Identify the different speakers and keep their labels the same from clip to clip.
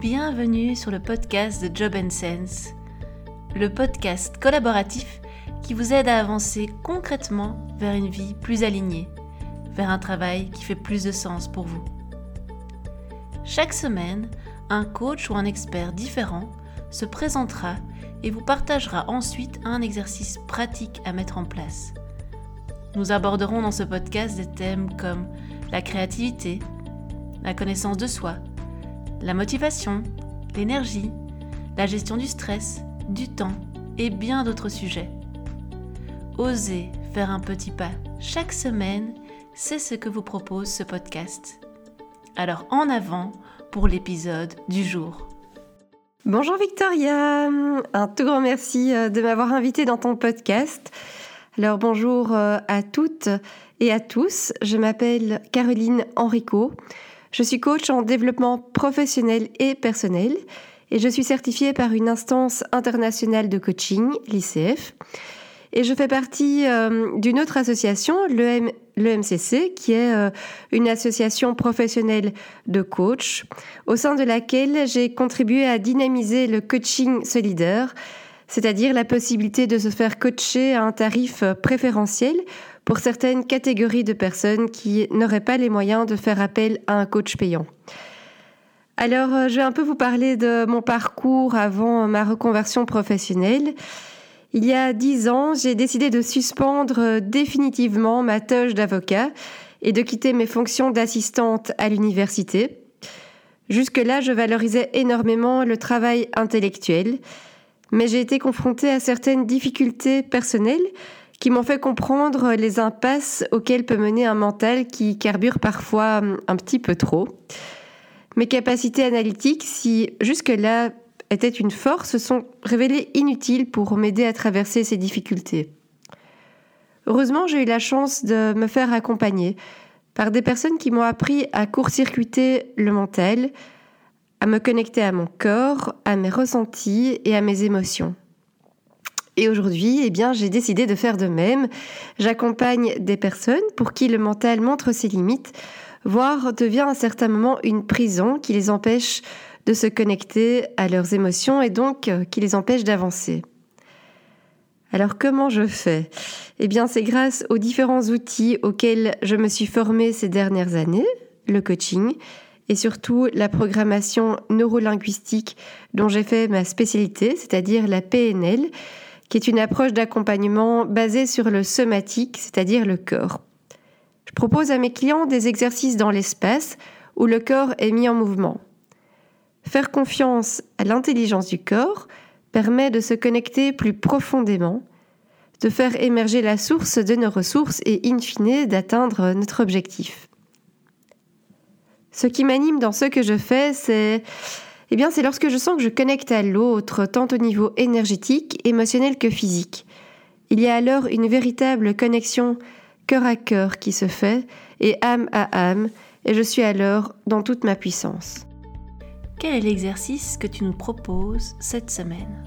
Speaker 1: Bienvenue sur le podcast de Job Sense, le podcast collaboratif qui vous aide à avancer concrètement vers une vie plus alignée, vers un travail qui fait plus de sens pour vous. Chaque semaine, un coach ou un expert différent se présentera et vous partagera ensuite un exercice pratique à mettre en place. Nous aborderons dans ce podcast des thèmes comme la créativité, la connaissance de soi, la motivation, l'énergie, la gestion du stress, du temps et bien d'autres sujets. Osez faire un petit pas chaque semaine, c'est ce que vous propose ce podcast. Alors en avant pour l'épisode du jour.
Speaker 2: Bonjour Victoria, un tout grand merci euh, de m'avoir invité dans ton podcast. Alors bonjour euh, à toutes et à tous, je m'appelle Caroline Henrico. Je suis coach en développement professionnel et personnel et je suis certifiée par une instance internationale de coaching, l'ICF. Et je fais partie euh, d'une autre association, l'EMCC, qui est euh, une association professionnelle de coach, au sein de laquelle j'ai contribué à dynamiser le coaching solidaire, c'est-à-dire la possibilité de se faire coacher à un tarif préférentiel pour certaines catégories de personnes qui n'auraient pas les moyens de faire appel à un coach payant. Alors, euh, je vais un peu vous parler de mon parcours avant ma reconversion professionnelle. Il y a dix ans, j'ai décidé de suspendre définitivement ma tâche d'avocat et de quitter mes fonctions d'assistante à l'université. Jusque-là, je valorisais énormément le travail intellectuel, mais j'ai été confrontée à certaines difficultés personnelles qui m'ont fait comprendre les impasses auxquelles peut mener un mental qui carbure parfois un petit peu trop. Mes capacités analytiques, si jusque-là étaient une force, se sont révélées inutiles pour m'aider à traverser ces difficultés. Heureusement, j'ai eu la chance de me faire accompagner par des personnes qui m'ont appris à court-circuiter le mental, à me connecter à mon corps, à mes ressentis et à mes émotions. Et aujourd'hui, eh bien, j'ai décidé de faire de même. J'accompagne des personnes pour qui le mental montre ses limites, voire devient à un certain moment une prison qui les empêche de se connecter à leurs émotions et donc euh, qui les empêche d'avancer. Alors comment je fais? Eh bien, c'est grâce aux différents outils auxquels je me suis formée ces dernières années, le coaching et surtout la programmation neurolinguistique dont j'ai fait ma spécialité, c'est-à-dire la PNL, qui est une approche d'accompagnement basée sur le somatique, c'est-à-dire le corps. Je propose à mes clients des exercices dans l'espace où le corps est mis en mouvement. Faire confiance à l'intelligence du corps permet de se connecter plus profondément, de faire émerger la source de nos ressources et in fine d'atteindre notre objectif. Ce qui m'anime dans ce que je fais, c'est eh bien, c'est lorsque je sens que je connecte à l'autre, tant au niveau énergétique, émotionnel que physique. Il y a alors une véritable connexion cœur à cœur qui se fait, et âme à âme, et je suis alors dans toute ma puissance.
Speaker 1: Quel est l'exercice que tu nous proposes cette semaine?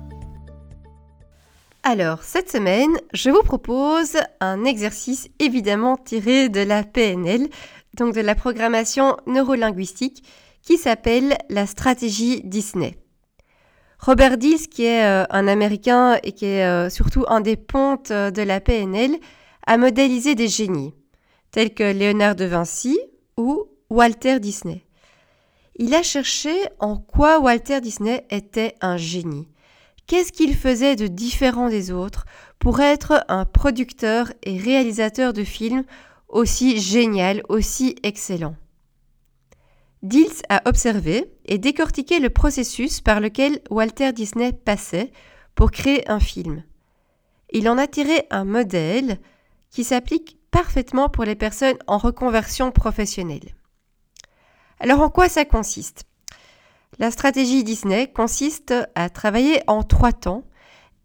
Speaker 2: Alors, cette semaine, je vous propose un exercice évidemment tiré de la PNL, donc de la programmation neurolinguistique, qui s'appelle la stratégie Disney. Robert Dills, qui est euh, un Américain et qui est euh, surtout un des pontes euh, de la PNL, a modélisé des génies, tels que Léonard de Vinci ou Walter Disney. Il a cherché en quoi Walter Disney était un génie. Qu'est-ce qu'il faisait de différent des autres pour être un producteur et réalisateur de films aussi génial, aussi excellent? Dills a observé et décortiqué le processus par lequel Walter Disney passait pour créer un film. Il en a tiré un modèle qui s'applique parfaitement pour les personnes en reconversion professionnelle. Alors en quoi ça consiste? La stratégie Disney consiste à travailler en trois temps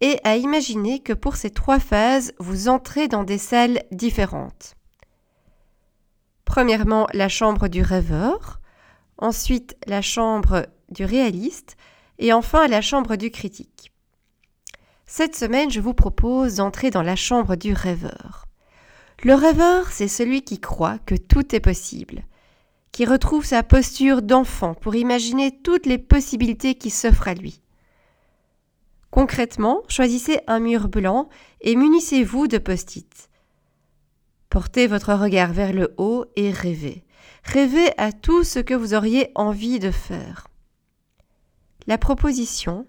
Speaker 2: et à imaginer que pour ces trois phases, vous entrez dans des salles différentes. Premièrement, la chambre du rêveur, ensuite la chambre du réaliste et enfin la chambre du critique. Cette semaine, je vous propose d'entrer dans la chambre du rêveur. Le rêveur, c'est celui qui croit que tout est possible, qui retrouve sa posture d'enfant pour imaginer toutes les possibilités qui s'offrent à lui. Concrètement, choisissez un mur blanc et munissez-vous de post-it. Portez votre regard vers le haut et rêvez. Rêvez à tout ce que vous auriez envie de faire. La proposition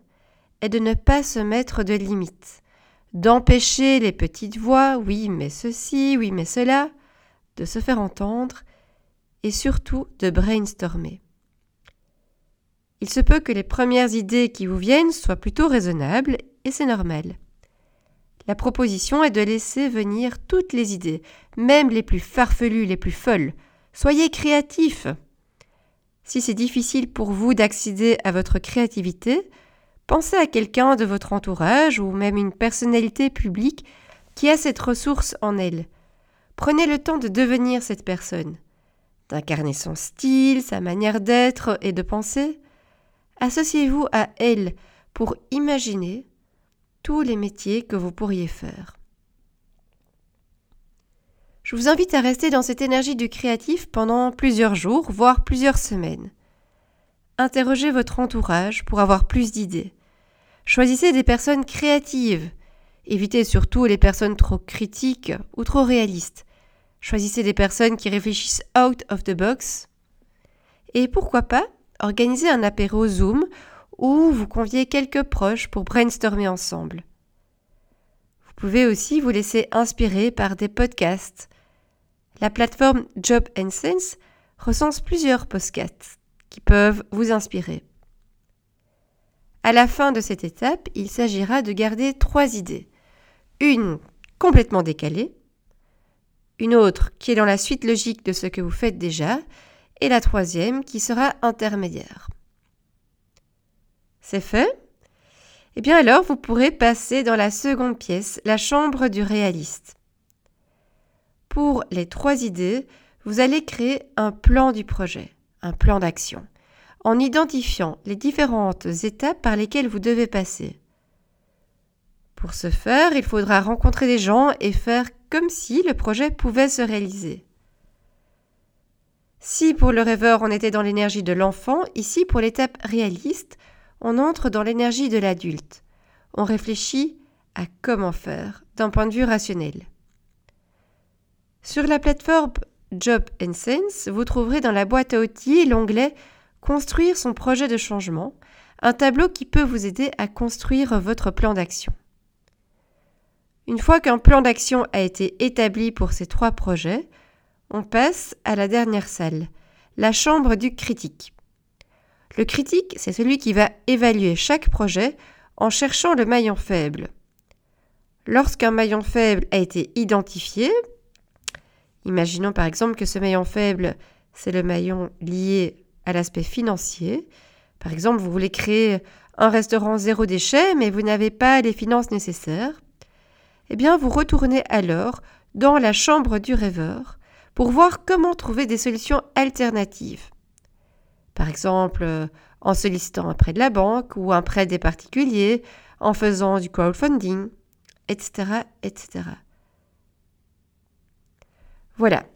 Speaker 2: est de ne pas se mettre de limites, d'empêcher les petites voix, oui mais ceci, oui mais cela, de se faire entendre et surtout de brainstormer. Il se peut que les premières idées qui vous viennent soient plutôt raisonnables et c'est normal. La proposition est de laisser venir toutes les idées, même les plus farfelues, les plus folles. Soyez créatifs. Si c'est difficile pour vous d'accéder à votre créativité, pensez à quelqu'un de votre entourage ou même une personnalité publique qui a cette ressource en elle. Prenez le temps de devenir cette personne, d'incarner son style, sa manière d'être et de penser. Associez-vous à elle pour imaginer tous les métiers que vous pourriez faire. Je vous invite à rester dans cette énergie du créatif pendant plusieurs jours, voire plusieurs semaines. Interrogez votre entourage pour avoir plus d'idées. Choisissez des personnes créatives. Évitez surtout les personnes trop critiques ou trop réalistes. Choisissez des personnes qui réfléchissent out of the box. Et pourquoi pas organisez un apéro Zoom où vous conviez quelques proches pour brainstormer ensemble. Vous pouvez aussi vous laisser inspirer par des podcasts. La plateforme Job Sense recense plusieurs podcasts qui peuvent vous inspirer. À la fin de cette étape, il s'agira de garder trois idées. Une complètement décalée, une autre qui est dans la suite logique de ce que vous faites déjà, et la troisième qui sera intermédiaire. C'est fait? Eh bien alors, vous pourrez passer dans la seconde pièce, la chambre du réaliste. Pour les trois idées, vous allez créer un plan du projet, un plan d'action, en identifiant les différentes étapes par lesquelles vous devez passer. Pour ce faire, il faudra rencontrer des gens et faire comme si le projet pouvait se réaliser. Si pour le rêveur on était dans l'énergie de l'enfant, ici pour l'étape réaliste, on entre dans l'énergie de l'adulte. On réfléchit à comment faire d'un point de vue rationnel. Sur la plateforme Job Sense, vous trouverez dans la boîte à outils l'onglet Construire son projet de changement, un tableau qui peut vous aider à construire votre plan d'action. Une fois qu'un plan d'action a été établi pour ces trois projets, on passe à la dernière salle, la chambre du critique. Le critique, c'est celui qui va évaluer chaque projet en cherchant le maillon faible. Lorsqu'un maillon faible a été identifié, imaginons par exemple que ce maillon faible, c'est le maillon lié à l'aspect financier. Par exemple, vous voulez créer un restaurant zéro déchet, mais vous n'avez pas les finances nécessaires. Eh bien, vous retournez alors dans la chambre du rêveur pour voir comment trouver des solutions alternatives. Par exemple, en sollicitant un prêt de la banque ou un prêt des particuliers, en faisant du crowdfunding, etc., etc. Voilà,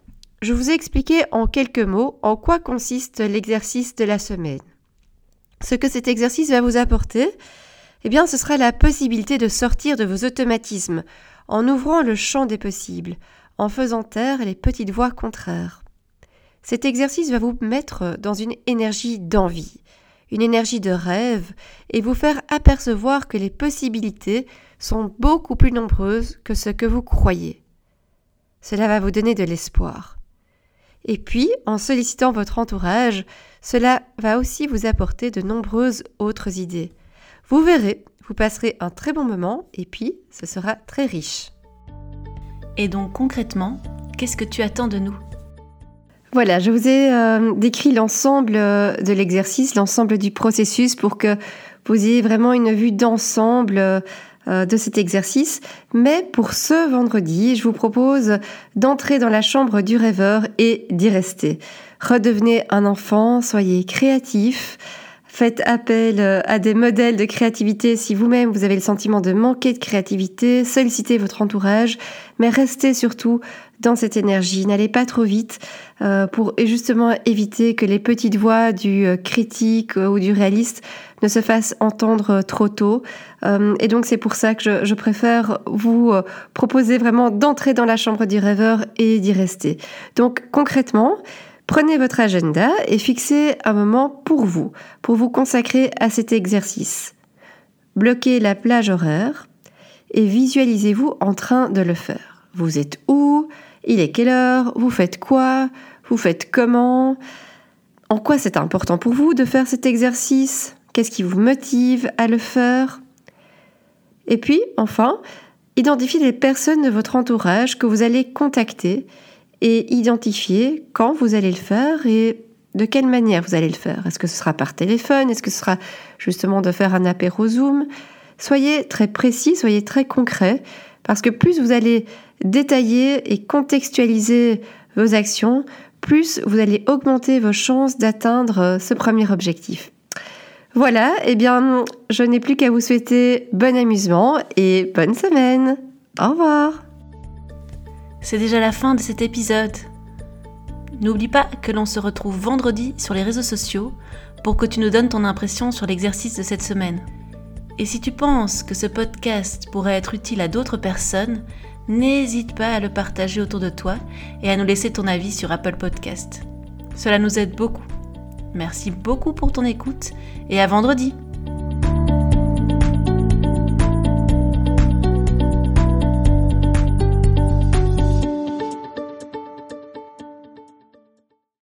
Speaker 2: je vous ai expliqué en quelques mots en quoi consiste l'exercice de la semaine. Ce que cet exercice va vous apporter, eh bien, ce sera la possibilité de sortir de vos automatismes en ouvrant le champ des possibles, en faisant taire les petites voix contraires. Cet exercice va vous mettre dans une énergie d'envie, une énergie de rêve, et vous faire apercevoir que les possibilités sont beaucoup plus nombreuses que ce que vous croyez. Cela va vous donner de l'espoir. Et puis, en sollicitant votre entourage, cela va aussi vous apporter de nombreuses autres idées. Vous verrez, vous passerez un très bon moment et puis ce sera très riche.
Speaker 1: Et donc concrètement, qu'est-ce que tu attends de nous?
Speaker 2: Voilà, je vous ai euh, décrit l'ensemble euh, de l'exercice, l'ensemble du processus pour que vous ayez vraiment une vue d'ensemble euh, de cet exercice. Mais pour ce vendredi, je vous propose d'entrer dans la chambre du rêveur et d'y rester. Redevenez un enfant, soyez créatif, Faites appel euh, à des modèles de créativité si vous-même vous avez le sentiment de manquer de créativité. Sollicitez votre entourage, mais restez surtout dans cette énergie. N'allez pas trop vite euh, pour justement éviter que les petites voix du euh, critique ou du réaliste ne se fassent entendre trop tôt. et donc c'est pour ça que je, je préfère vous proposer vraiment d'entrer dans la chambre du rêveur et d'y rester. Donc concrètement, Prenez votre agenda et fixez un moment pour vous, pour vous consacrer à cet exercice. Bloquez la plage horaire et visualisez-vous en train de le faire. Vous êtes où? Il est quelle heure? Vous faites quoi? Vous faites comment? En quoi c'est important pour vous de faire cet exercice? Qu'est-ce qui vous motive à le faire? Et puis, enfin, identifiez les personnes de votre entourage que vous allez contacter et identifier quand vous allez le faire et de quelle manière vous allez le faire. Est-ce que ce sera par téléphone? Est-ce que ce sera justement de faire un apéro Zoom? Soyez très précis, soyez très concret, parce que plus vous allez détailler et contextualiser vos actions, plus vous allez augmenter vos chances d'atteindre ce premier objectif. Voilà, eh bien, je n'ai plus qu'à vous souhaiter bon amusement et bonne semaine. Au revoir
Speaker 1: c'est déjà la fin de cet épisode. N'oublie pas que l'on se retrouve vendredi sur les réseaux sociaux pour que tu nous donnes ton impression sur l'exercice de cette semaine. Et si tu penses que ce podcast pourrait être utile à d'autres personnes, n'hésite pas à le partager autour de toi et à nous laisser ton avis sur Apple Podcast. Cela nous aide beaucoup. Merci beaucoup pour ton écoute et à vendredi